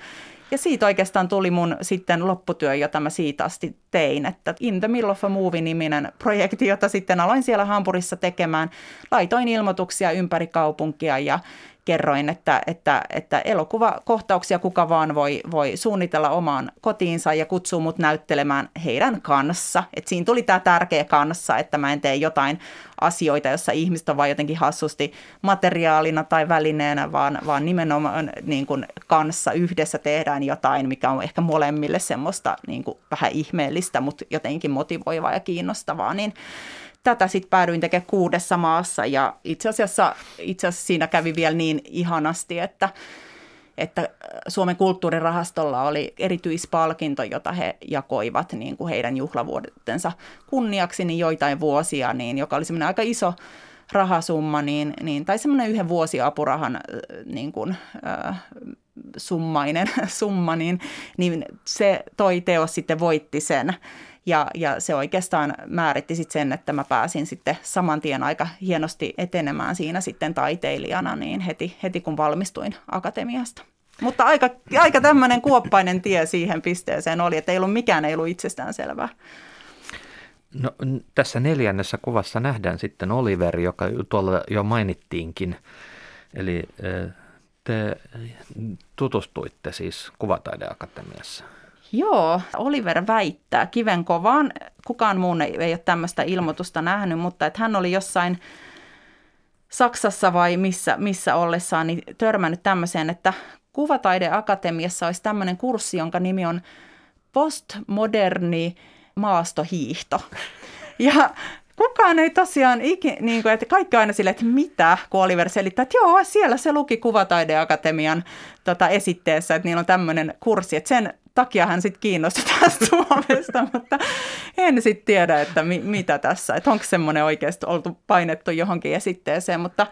Ja siitä oikeastaan tuli mun sitten lopputyö, jota mä siitä asti tein, että In the Middle of a Movie-niminen projekti, jota sitten aloin siellä Hampurissa tekemään. Laitoin ilmoituksia ympäri kaupunkia ja kerroin, että, että, että elokuvakohtauksia kuka vaan voi, voi suunnitella omaan kotiinsa ja kutsuu mut näyttelemään heidän kanssa. Et siinä tuli tämä tärkeä kanssa, että mä en tee jotain asioita, jossa ihmiset on vain jotenkin hassusti materiaalina tai välineenä, vaan, vaan nimenomaan niin kuin kanssa yhdessä tehdään jotain, mikä on ehkä molemmille semmoista niin kuin vähän ihmeellistä, mutta jotenkin motivoivaa ja kiinnostavaa. Niin tätä sitten päädyin tekemään kuudessa maassa ja itse asiassa, itse asiassa siinä kävi vielä niin ihanasti, että että Suomen kulttuurirahastolla oli erityispalkinto, jota he jakoivat niin kuin heidän juhlavuotensa kunniaksi niin joitain vuosia, niin, joka oli semmoinen aika iso rahasumma, niin, niin, tai semmoinen yhden vuosiapurahan niin kuin, äh, summainen (laughs) summa, niin, niin se toi teos sitten voitti sen. Ja, ja se oikeastaan määritti sitten sen, että mä pääsin sitten saman tien aika hienosti etenemään siinä sitten taiteilijana niin heti, heti kun valmistuin akatemiasta. Mutta aika, aika tämmöinen kuoppainen tie siihen pisteeseen oli, että ei ollut mikään ei ollut itsestään selvää. No, tässä neljännessä kuvassa nähdään sitten Oliver, joka tuolla jo mainittiinkin. Eli te tutustuitte siis Kuvataideakatemiassa. Joo, Oliver väittää kiven kovaan. Kukaan muu ei, ei ole tämmöistä ilmoitusta nähnyt, mutta että hän oli jossain Saksassa vai missä, missä ollessaan niin törmännyt tämmöiseen, että Kuvataideakatemiassa olisi tämmöinen kurssi, jonka nimi on postmoderni maastohiihto. (laughs) Ja kukaan ei tosiaan, iki, niin kuin, että kaikki aina silleen, että mitä, kun Oliver selittää, että joo, siellä se luki Kuvataideakatemian tota, esitteessä, että niillä on tämmöinen kurssi, että sen takia hän sitten tästä Suomesta, mutta en sitten tiedä, että mi, mitä tässä, että onko semmoinen oikeasti oltu painettu johonkin esitteeseen, mutta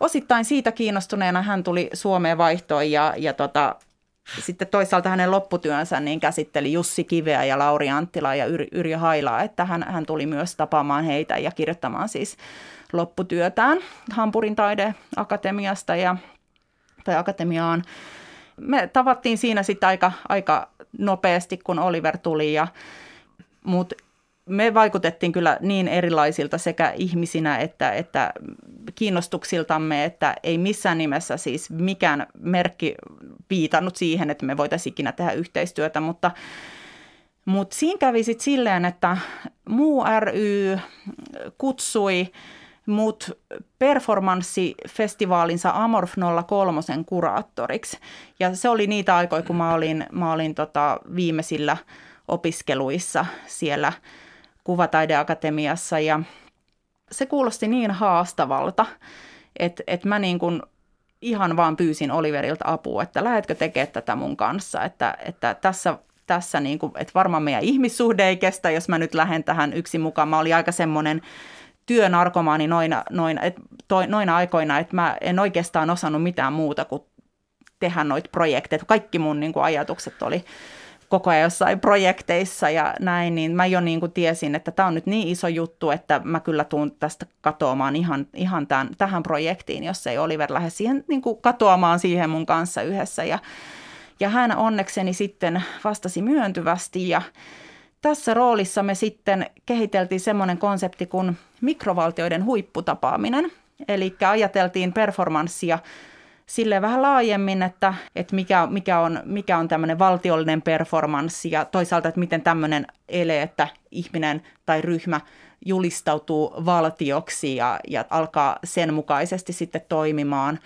osittain siitä kiinnostuneena hän tuli Suomeen vaihtoon ja, ja tota, sitten toisaalta hänen lopputyönsä niin käsitteli Jussi Kiveä ja Lauri Anttilaa ja Yr- Yrjö Hailaa, että hän, hän tuli myös tapaamaan heitä ja kirjoittamaan siis lopputyötään Hampurin taideakatemiasta ja, tai akatemiaan. Me tavattiin siinä sitten aika, aika nopeasti, kun Oliver tuli, ja, mutta me vaikutettiin kyllä niin erilaisilta sekä ihmisinä että, että kiinnostuksiltamme, että ei missään nimessä siis mikään merkki viitannut siihen, että me voitaisiin ikinä tehdä yhteistyötä, mutta, mutta siinä kävi sitten silleen, että muu ry kutsui mut performanssifestivaalinsa Amorf 03 kuraattoriksi. Ja se oli niitä aikoja, kun mä olin, mä olin tota viimeisillä opiskeluissa siellä Kuvataideakatemiassa ja se kuulosti niin haastavalta, että, että mä niin kuin ihan vaan pyysin Oliverilta apua, että lähetkö tekemään tätä mun kanssa, että, että tässä, tässä niin kuin, että varmaan meidän ihmissuhde ei kestä, jos mä nyt lähden tähän yksin mukaan. Mä olin aika semmoinen työnarkomaani noina, noina, et, toi, noina aikoina, että mä en oikeastaan osannut mitään muuta kuin tehdä noita projekteja. Kaikki mun niin kuin, ajatukset oli koko ajan jossain projekteissa ja näin, niin mä jo niin kuin tiesin, että tämä on nyt niin iso juttu, että mä kyllä tuun tästä katoamaan ihan, ihan tämän, tähän projektiin, jos ei Oliver lähde siihen niin kuin katoamaan siihen mun kanssa yhdessä. Ja, ja hän onnekseni sitten vastasi myöntyvästi ja tässä roolissa me sitten kehiteltiin semmoinen konsepti kuin mikrovaltioiden huipputapaaminen. Eli ajateltiin performanssia sille vähän laajemmin, että, että mikä, mikä on, mikä on tämmöinen valtiollinen performanssi ja toisaalta, että miten tämmöinen ele, että ihminen tai ryhmä julistautuu valtioksi ja, ja alkaa sen mukaisesti sitten toimimaan.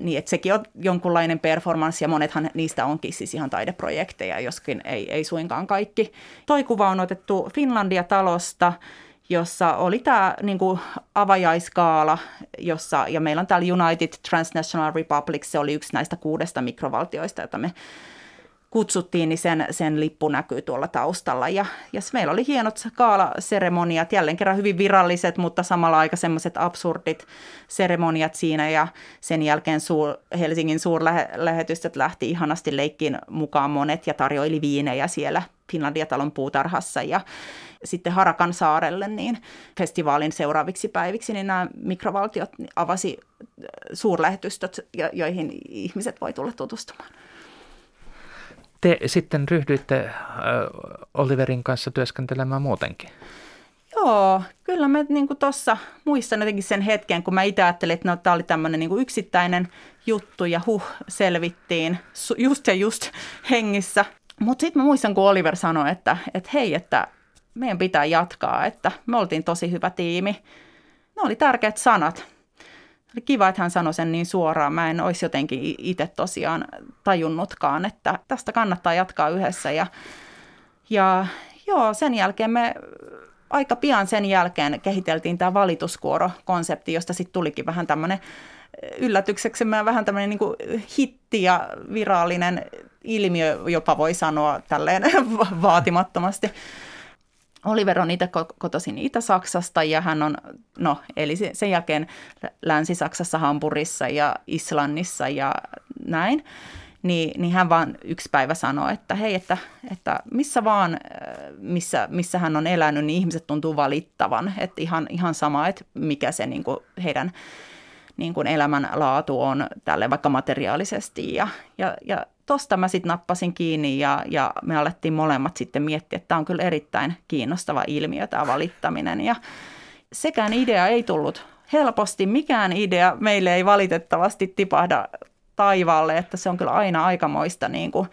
Niin että sekin on jonkunlainen performanssi ja monethan niistä onkin siis ihan taideprojekteja, joskin ei, ei suinkaan kaikki. Toi kuva on otettu Finlandia-talosta jossa oli tämä niin avajaiskaala, jossa, ja meillä on täällä United Transnational Republic, se oli yksi näistä kuudesta mikrovaltioista, jota me kutsuttiin, niin sen, sen lippu näkyy tuolla taustalla. Ja, ja meillä oli hienot kaalaseremoniat, jälleen kerran hyvin viralliset, mutta samalla aika semmoiset absurdit seremoniat siinä. Ja sen jälkeen suur, Helsingin suurlähetystöt lähti ihanasti leikkiin mukaan monet ja tarjoili viinejä siellä Finlandia-talon puutarhassa. Ja, sitten Harakan saarelle niin festivaalin seuraaviksi päiviksi, niin nämä mikrovaltiot avasi äh, suurlähetystöt, joihin ihmiset voi tulla tutustumaan. Te sitten ryhdyitte äh, Oliverin kanssa työskentelemään muutenkin. Joo, kyllä mä niin tuossa muistan jotenkin sen hetken, kun mä itse ajattelin, että no, tämä oli tämmöinen niin yksittäinen juttu ja huh, selvittiin just ja just (laughs) hengissä. Mutta sitten mä muistan, kun Oliver sanoi, että, että hei, että meidän pitää jatkaa, että me oltiin tosi hyvä tiimi. Ne oli tärkeät sanat. Kiva, että hän sanoi sen niin suoraan. Mä en olisi jotenkin itse tosiaan tajunnutkaan, että tästä kannattaa jatkaa yhdessä. Ja, ja joo, sen jälkeen me aika pian sen jälkeen kehiteltiin tämä valituskuoro-konsepti, josta sitten tulikin vähän tämmöinen yllätykseksemme vähän tämmöinen niin hitti ja virallinen ilmiö, jopa voi sanoa tälleen (laughs) vaatimattomasti. Oliver on itse kotoisin Itä-Saksasta ja hän on, no eli sen jälkeen Länsi-Saksassa, Hampurissa ja Islannissa ja näin. niin, niin hän vaan yksi päivä sanoi, että hei, että, että missä vaan, missä, missä hän on elänyt, niin ihmiset tuntuu valittavan. Että ihan, ihan sama, että mikä se niin kuin heidän niin kuin elämänlaatu on tälle vaikka materiaalisesti. Ja, ja, ja tosta mä sitten nappasin kiinni ja, ja me alettiin molemmat sitten miettiä, että tämä on kyllä erittäin kiinnostava ilmiö tämä valittaminen. Ja sekään idea ei tullut helposti, mikään idea meille ei valitettavasti tipahda taivaalle, että se on kyllä aina aikamoista niin kuin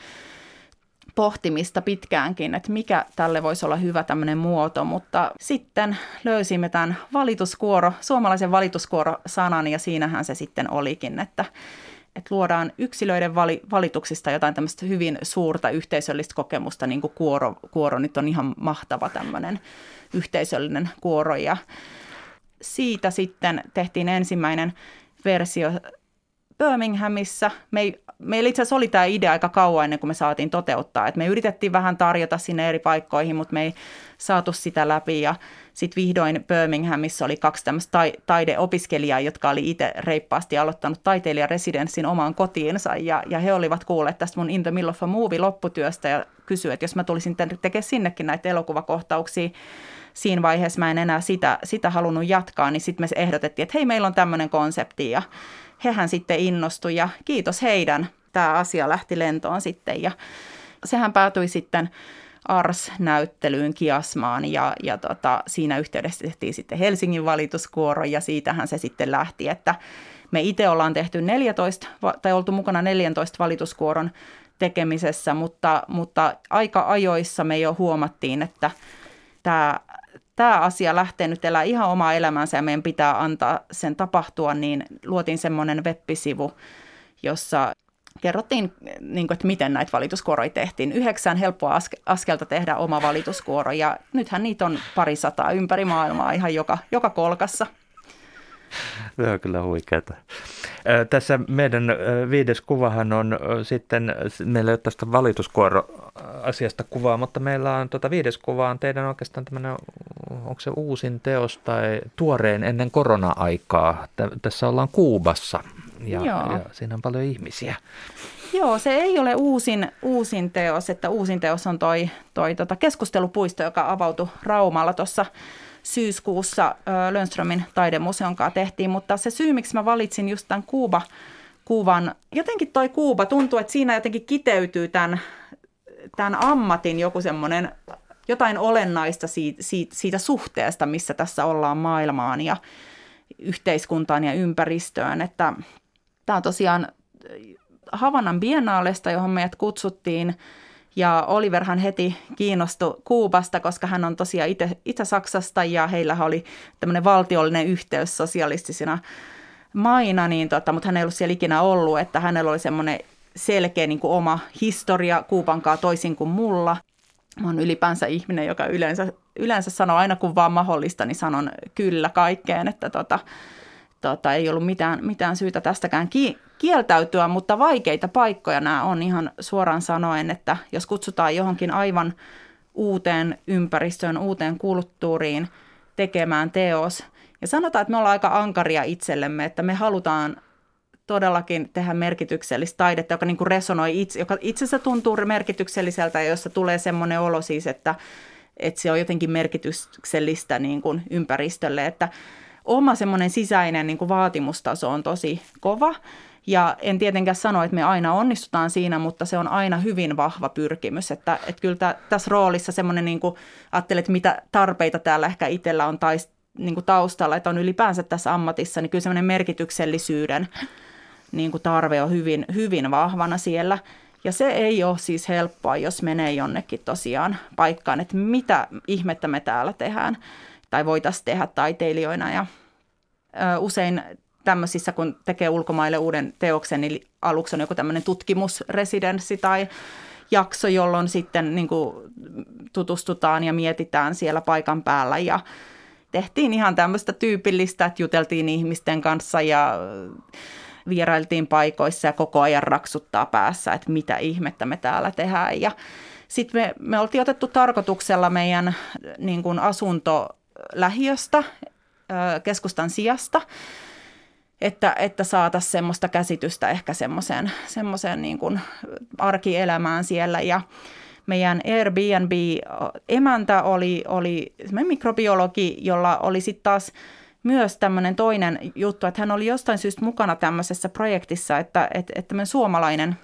pohtimista pitkäänkin, että mikä tälle voisi olla hyvä tämmöinen muoto, mutta sitten löysimme tämän valituskuoro, suomalaisen valituskuoro-sanan ja siinähän se sitten olikin, että, että luodaan yksilöiden vali, valituksista jotain tämmöistä hyvin suurta yhteisöllistä kokemusta, niin kuin kuoro, kuoro nyt on ihan mahtava tämmöinen yhteisöllinen kuoro ja siitä sitten tehtiin ensimmäinen versio Birminghamissa. Me ei, meillä itse asiassa oli tämä idea aika kauan ennen kuin me saatiin toteuttaa. Et me yritettiin vähän tarjota sinne eri paikkoihin, mutta me ei saatu sitä läpi. Ja sitten vihdoin Birminghamissa oli kaksi tämmöistä ta- taideopiskelijaa, jotka oli itse reippaasti aloittanut taiteilijaresidenssin omaan kotiinsa. Ja, ja he olivat kuulleet tästä mun In the Middle of a Movie lopputyöstä ja kysyivät, että jos mä tulisin tekemään sinnekin näitä elokuvakohtauksia, siinä vaiheessa mä en enää sitä, sitä halunnut jatkaa, niin sitten me ehdotettiin, että hei, meillä on tämmöinen konsepti. Ja hehän sitten innostui ja kiitos heidän, tämä asia lähti lentoon sitten ja sehän päätyi sitten ARS-näyttelyyn Kiasmaan ja, ja tota, siinä yhteydessä tehtiin sitten Helsingin valituskuoro ja siitähän se sitten lähti, että me itse ollaan tehty 14 tai oltu mukana 14 valituskuoron tekemisessä, mutta, mutta aika ajoissa me jo huomattiin, että tämä tämä asia lähtee nyt elää ihan omaa elämänsä ja meidän pitää antaa sen tapahtua, niin luotiin semmoinen web-sivu, jossa kerrottiin, niin kuin, että miten näitä valituskuoroja tehtiin. Yhdeksän helppoa askelta tehdä oma valituskuoro ja nythän niitä on pari sataa ympäri maailmaa ihan joka, joka kolkassa. Se on kyllä huikeaa. Tässä meidän viides kuvahan on sitten, meillä ei ole tästä valituskuoro-asiasta kuvaa, mutta meillä on tuota viides kuva on teidän oikeastaan tämmöinen, onko se uusin teos tai tuoreen ennen korona-aikaa. Tässä ollaan Kuubassa ja, ja siinä on paljon ihmisiä. Joo, se ei ole uusin, uusin teos, että uusin teos on toi, toi tota keskustelupuisto, joka avautui Raumalla tuossa syyskuussa Lönströmin taidemuseon kanssa tehtiin, mutta se syy, miksi mä valitsin just tämän Kuuba, kuvan, jotenkin toi Kuuba tuntuu, että siinä jotenkin kiteytyy tämän, tämän ammatin joku semmoinen jotain olennaista siitä, siitä, siitä suhteesta, missä tässä ollaan maailmaan ja yhteiskuntaan ja ympäristöön. Että tämä on tosiaan Havanan biennaalesta, johon meidät kutsuttiin ja Oliverhan heti kiinnostui Kuubasta, koska hän on tosiaan itse Saksasta ja heillä oli tämmöinen valtiollinen yhteys sosialistisina maina, niin tota, mutta hän ei ollut siellä ikinä ollut, että hänellä oli semmoinen selkeä niin kuin oma historia Kuubankaa toisin kuin mulla. Mä oon ylipäänsä ihminen, joka yleensä, yleensä sanoo aina kun vaan mahdollista, niin sanon kyllä kaikkeen, että tota, tota, ei ollut mitään, mitään syytä tästäkään ki- kieltäytyä, mutta vaikeita paikkoja nämä on ihan suoraan sanoen, että jos kutsutaan johonkin aivan uuteen ympäristöön, uuteen kulttuuriin tekemään teos, ja sanotaan, että me ollaan aika ankaria itsellemme, että me halutaan todellakin tehdä merkityksellistä taidetta, joka niin kuin resonoi itse, joka itsensä tuntuu merkitykselliseltä ja jossa tulee semmoinen olo siis, että, että se on jotenkin merkityksellistä niin kuin ympäristölle, että oma semmoinen sisäinen niin kuin vaatimustaso on tosi kova. Ja en tietenkään sano, että me aina onnistutaan siinä, mutta se on aina hyvin vahva pyrkimys. Että, että kyllä tä, tässä roolissa semmoinen, niin kuin, ajattelet, mitä tarpeita täällä ehkä itsellä on taist, niin kuin taustalla, että on ylipäänsä tässä ammatissa, niin kyllä semmoinen merkityksellisyyden niin kuin tarve on hyvin, hyvin vahvana siellä. Ja se ei ole siis helppoa, jos menee jonnekin tosiaan paikkaan, että mitä ihmettä me täällä tehdään tai voitaisiin tehdä taiteilijoina. Ja usein tämmöisissä, kun tekee ulkomaille uuden teoksen, niin aluksi on joku tämmöinen tutkimusresidenssi tai jakso, jolloin sitten niin kuin tutustutaan ja mietitään siellä paikan päällä ja tehtiin ihan tämmöistä tyypillistä, että juteltiin ihmisten kanssa ja vierailtiin paikoissa ja koko ajan raksuttaa päässä, että mitä ihmettä me täällä tehdään. Ja sitten me, me oltiin otettu tarkoituksella meidän niin kuin asunto lähiöstä, keskustan sijasta, että, että saataisiin semmoista käsitystä ehkä semmoiseen, semmoiseen niin kuin arkielämään siellä. Ja meidän Airbnb-emäntä oli, oli mikrobiologi, jolla oli sitten taas myös tämmöinen toinen juttu, että hän oli jostain syystä mukana tämmöisessä projektissa, että, että, että tämmöinen suomalainen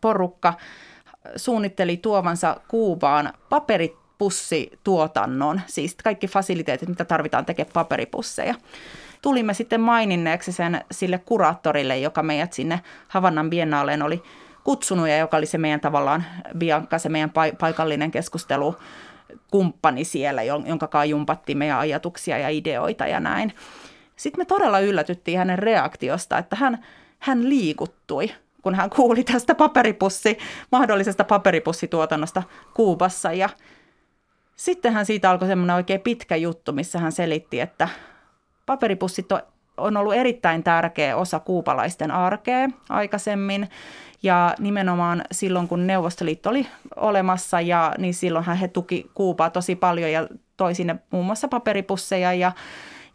porukka suunnitteli tuovansa Kuubaan paperipussituotannon, siis kaikki fasiliteetit, mitä tarvitaan tekemään paperipusseja tulimme sitten maininneeksi sen sille kuraattorille, joka meidät sinne Havannan Biennaaleen oli kutsunut ja joka oli se meidän tavallaan Bianca, se meidän paikallinen keskustelu kumppani siellä, jonka kanssa jumpattiin meidän ajatuksia ja ideoita ja näin. Sitten me todella yllätyttiin hänen reaktiosta, että hän, hän liikuttui, kun hän kuuli tästä paperipussi, mahdollisesta paperipussituotannosta Kuubassa. Ja sittenhän siitä alkoi semmoinen oikein pitkä juttu, missä hän selitti, että paperipussit on ollut erittäin tärkeä osa kuupalaisten arkea aikaisemmin. Ja nimenomaan silloin, kun Neuvostoliitto oli olemassa, ja, niin silloinhan he tuki Kuupaa tosi paljon ja toi sinne muun muassa paperipusseja ja,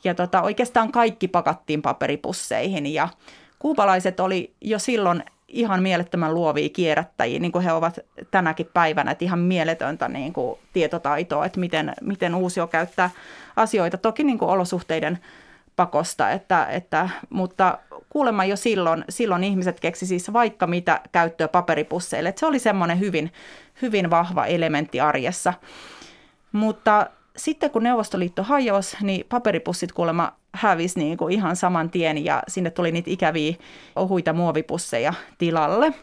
ja tota, oikeastaan kaikki pakattiin paperipusseihin. Ja kuupalaiset oli jo silloin ihan mielettömän luovia kierrättäjiä, niin kuin he ovat tänäkin päivänä, että ihan mieletöntä niin kuin tietotaitoa, että miten, miten uusio käyttää asioita, toki niin kuin olosuhteiden pakosta, että, että, mutta kuulemma jo silloin, silloin ihmiset keksi siis vaikka mitä käyttöä paperipusseille. Että se oli semmoinen hyvin, hyvin vahva elementti arjessa. Mutta sitten kun Neuvostoliitto hajosi, niin paperipussit kuulemma hävisi niin kuin ihan saman tien ja sinne tuli niitä ikäviä ohuita muovipusseja tilalle.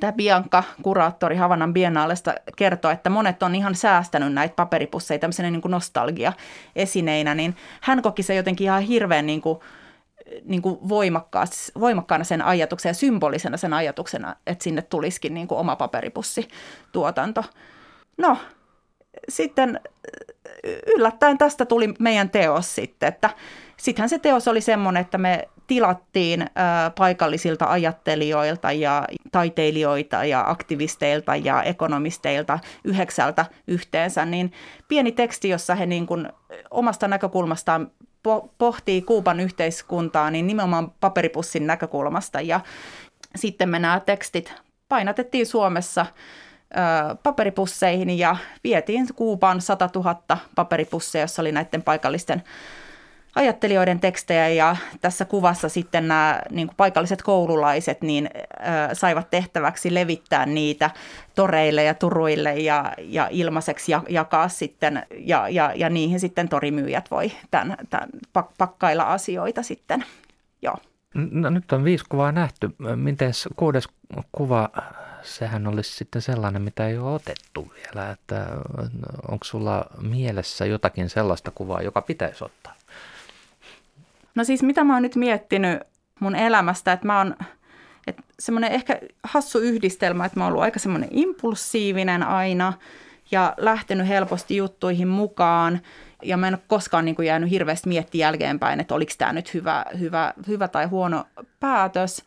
Tämä Bianca, kuraattori Havanan Biennaalesta, kertoo, että monet on ihan säästänyt näitä paperipusseja tämmöisenä niin kuin nostalgia-esineinä, niin hän koki se jotenkin ihan hirveän niin kuin, niin kuin voimakkaana sen ajatuksen ja symbolisena sen ajatuksena, että sinne tulisikin niin kuin oma paperipussituotanto. No, sitten yllättäen tästä tuli meidän teos sitten, että sittenhän se teos oli semmoinen, että me tilattiin paikallisilta ajattelijoilta ja taiteilijoita ja aktivisteilta ja ekonomisteilta yhdeksältä yhteensä, niin pieni teksti, jossa he niin kuin omasta näkökulmastaan pohtii Kuuban yhteiskuntaa, niin nimenomaan paperipussin näkökulmasta. Ja sitten me nämä tekstit painatettiin Suomessa paperipusseihin ja vietiin Kuuban 100 000 paperipusseja, jossa oli näiden paikallisten ajattelijoiden tekstejä ja tässä kuvassa sitten nämä niin kuin paikalliset koululaiset niin, äh, saivat tehtäväksi levittää niitä toreille ja turuille ja, ja ilmaiseksi ja, jakaa sitten ja, ja, ja niihin sitten torimyyjät voi tämän, tämän pakkailla asioita sitten. Joo. No, nyt on viisi kuvaa nähty. Miten kuudes kuva, sehän olisi sitten sellainen, mitä ei ole otettu vielä. Että onko sulla mielessä jotakin sellaista kuvaa, joka pitäisi ottaa? No siis mitä mä oon nyt miettinyt mun elämästä, että mä oon että semmoinen ehkä hassu yhdistelmä, että mä oon ollut aika semmoinen impulsiivinen aina ja lähtenyt helposti juttuihin mukaan. Ja mä en ole koskaan niin kuin jäänyt hirveästi miettiä jälkeenpäin, että oliko tämä nyt hyvä, hyvä, hyvä tai huono päätös.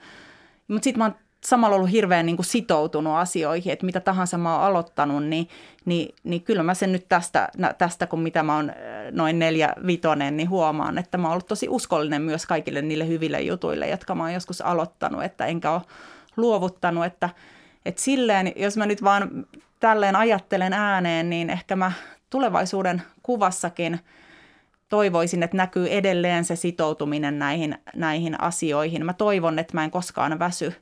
Mutta sitten mä oon samalla ollut hirveän niin kuin sitoutunut asioihin, että mitä tahansa mä oon aloittanut, niin, niin, niin kyllä mä sen nyt tästä, tästä, kun mitä mä oon noin neljä vitonen, niin huomaan, että mä oon ollut tosi uskollinen myös kaikille niille hyville jutuille, jotka mä oon joskus aloittanut, että enkä ole luovuttanut, että, että silleen, jos mä nyt vaan tälleen ajattelen ääneen, niin ehkä mä tulevaisuuden kuvassakin toivoisin, että näkyy edelleen se sitoutuminen näihin, näihin asioihin. Mä toivon, että mä en koskaan väsy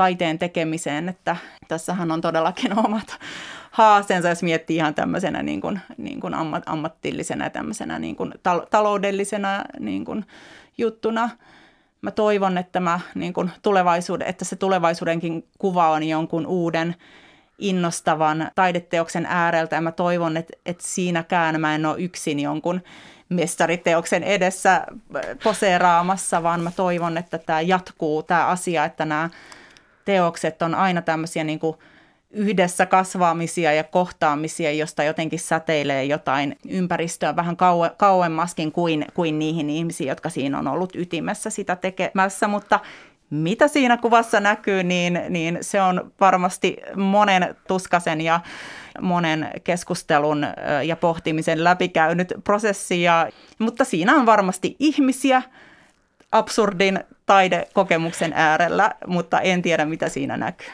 taiteen tekemiseen, että tässähän on todellakin (laughs) omat haasteensa, jos miettii ihan tämmöisenä niin kuin, niin kuin ammat, ammattillisena ja tämmöisenä niin kuin tal- taloudellisena niin kuin juttuna. Mä toivon, että, mä, niin kuin tulevaisuuden, että se tulevaisuudenkin kuva on jonkun uuden innostavan taideteoksen ääreltä ja mä toivon, että, että siinäkään mä en ole yksin jonkun mestariteoksen edessä poseeraamassa, vaan mä toivon, että tämä jatkuu, tämä asia, että nämä teokset on aina tämmöisiä niin kuin yhdessä kasvaamisia ja kohtaamisia, josta jotenkin säteilee jotain ympäristöä vähän kaue, kauemmaskin kuin, kuin niihin ihmisiin, jotka siinä on ollut ytimessä sitä tekemässä, mutta mitä siinä kuvassa näkyy, niin, niin se on varmasti monen tuskasen ja monen keskustelun ja pohtimisen läpikäynyt prosessi, ja, mutta siinä on varmasti ihmisiä, absurdin taidekokemuksen äärellä, mutta en tiedä mitä siinä näkyy.